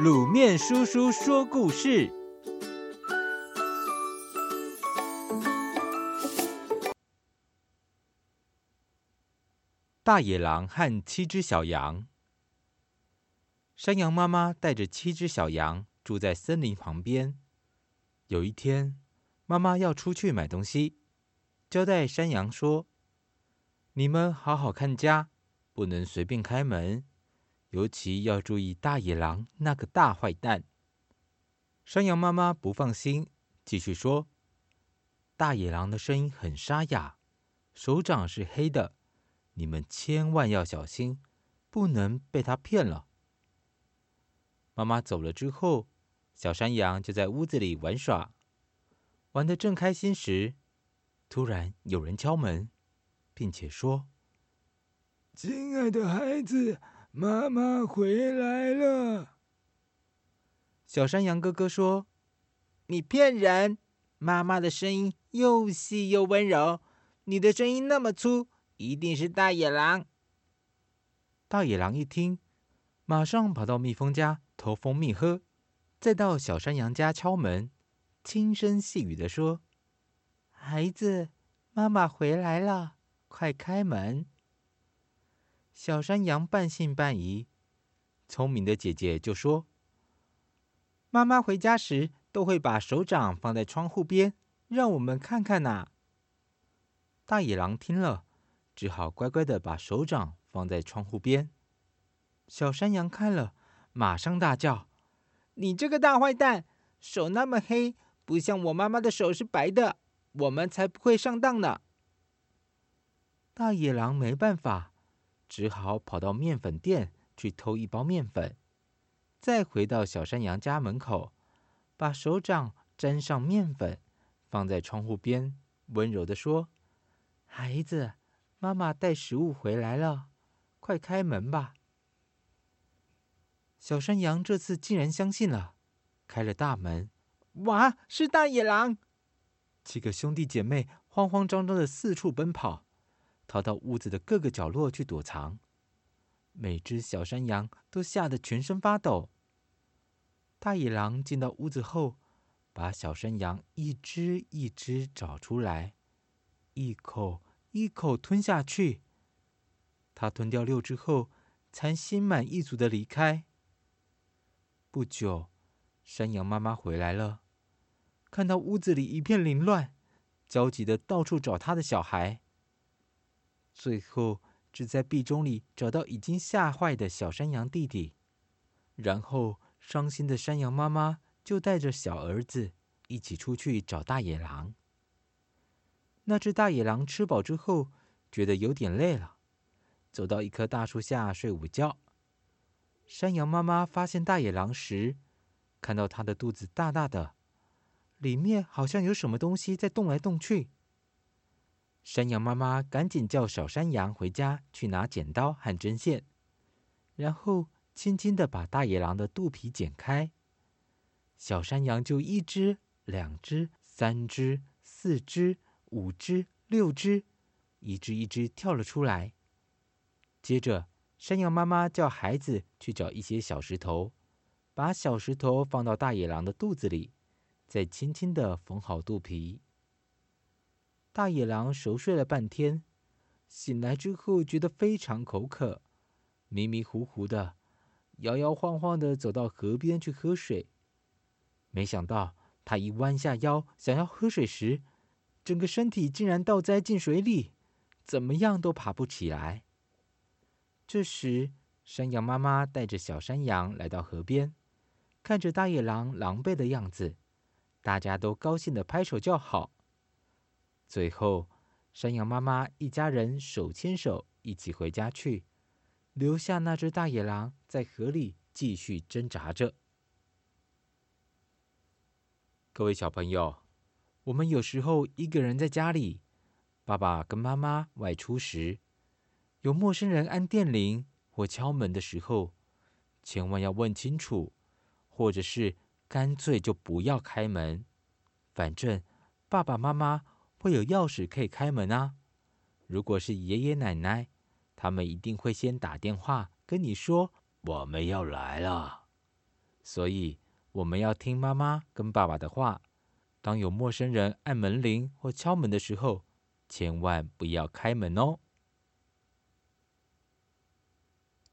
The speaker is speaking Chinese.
卤面叔叔说故事：大野狼和七只小羊。山羊妈妈带着七只小羊住在森林旁边。有一天，妈妈要出去买东西，交代山羊说：“你们好好看家，不能随便开门。”尤其要注意大野狼那个大坏蛋。山羊妈妈不放心，继续说：“大野狼的声音很沙哑，手掌是黑的，你们千万要小心，不能被他骗了。”妈妈走了之后，小山羊就在屋子里玩耍，玩得正开心时，突然有人敲门，并且说：“亲爱的孩子。”妈妈回来了。小山羊哥哥说：“你骗人！妈妈的声音又细又温柔，你的声音那么粗，一定是大野狼。”大野狼一听，马上跑到蜜蜂家偷蜂蜜喝，再到小山羊家敲门，轻声细语地说：“孩子，妈妈回来了，快开门。”小山羊半信半疑，聪明的姐姐就说：“妈妈回家时都会把手掌放在窗户边，让我们看看呐。”大野狼听了，只好乖乖的把手掌放在窗户边。小山羊看了，马上大叫：“你这个大坏蛋，手那么黑，不像我妈妈的手是白的，我们才不会上当呢！”大野狼没办法。只好跑到面粉店去偷一包面粉，再回到小山羊家门口，把手掌沾上面粉，放在窗户边，温柔地说：“孩子，妈妈带食物回来了，快开门吧。”小山羊这次竟然相信了，开了大门。哇，是大野狼！七个兄弟姐妹慌慌张张的四处奔跑。逃到屋子的各个角落去躲藏，每只小山羊都吓得全身发抖。大野狼进到屋子后，把小山羊一只一只找出来，一口一口吞下去。他吞掉六只后，才心满意足的离开。不久，山羊妈妈回来了，看到屋子里一片凌乱，焦急的到处找他的小孩。最后，只在壁钟里找到已经吓坏的小山羊弟弟，然后伤心的山羊妈妈就带着小儿子一起出去找大野狼。那只大野狼吃饱之后，觉得有点累了，走到一棵大树下睡午觉。山羊妈妈发现大野狼时，看到它的肚子大大的，里面好像有什么东西在动来动去。山羊妈妈赶紧叫小山羊回家去拿剪刀和针线，然后轻轻的把大野狼的肚皮剪开。小山羊就一只、两只、三只、四只、五只、六只，一只一只跳了出来。接着，山羊妈妈叫孩子去找一些小石头，把小石头放到大野狼的肚子里，再轻轻的缝好肚皮。大野狼熟睡了半天，醒来之后觉得非常口渴，迷迷糊糊的，摇摇晃晃的走到河边去喝水。没想到他一弯下腰想要喝水时，整个身体竟然倒栽进水里，怎么样都爬不起来。这时，山羊妈妈带着小山羊来到河边，看着大野狼狼狈的样子，大家都高兴的拍手叫好。最后，山羊妈妈一家人手牵手一起回家去，留下那只大野狼在河里继续挣扎着。各位小朋友，我们有时候一个人在家里，爸爸跟妈妈外出时，有陌生人按电铃或敲门的时候，千万要问清楚，或者是干脆就不要开门，反正爸爸妈妈。会有钥匙可以开门啊！如果是爷爷奶奶，他们一定会先打电话跟你说我们要来了。所以我们要听妈妈跟爸爸的话。当有陌生人按门铃或敲门的时候，千万不要开门哦。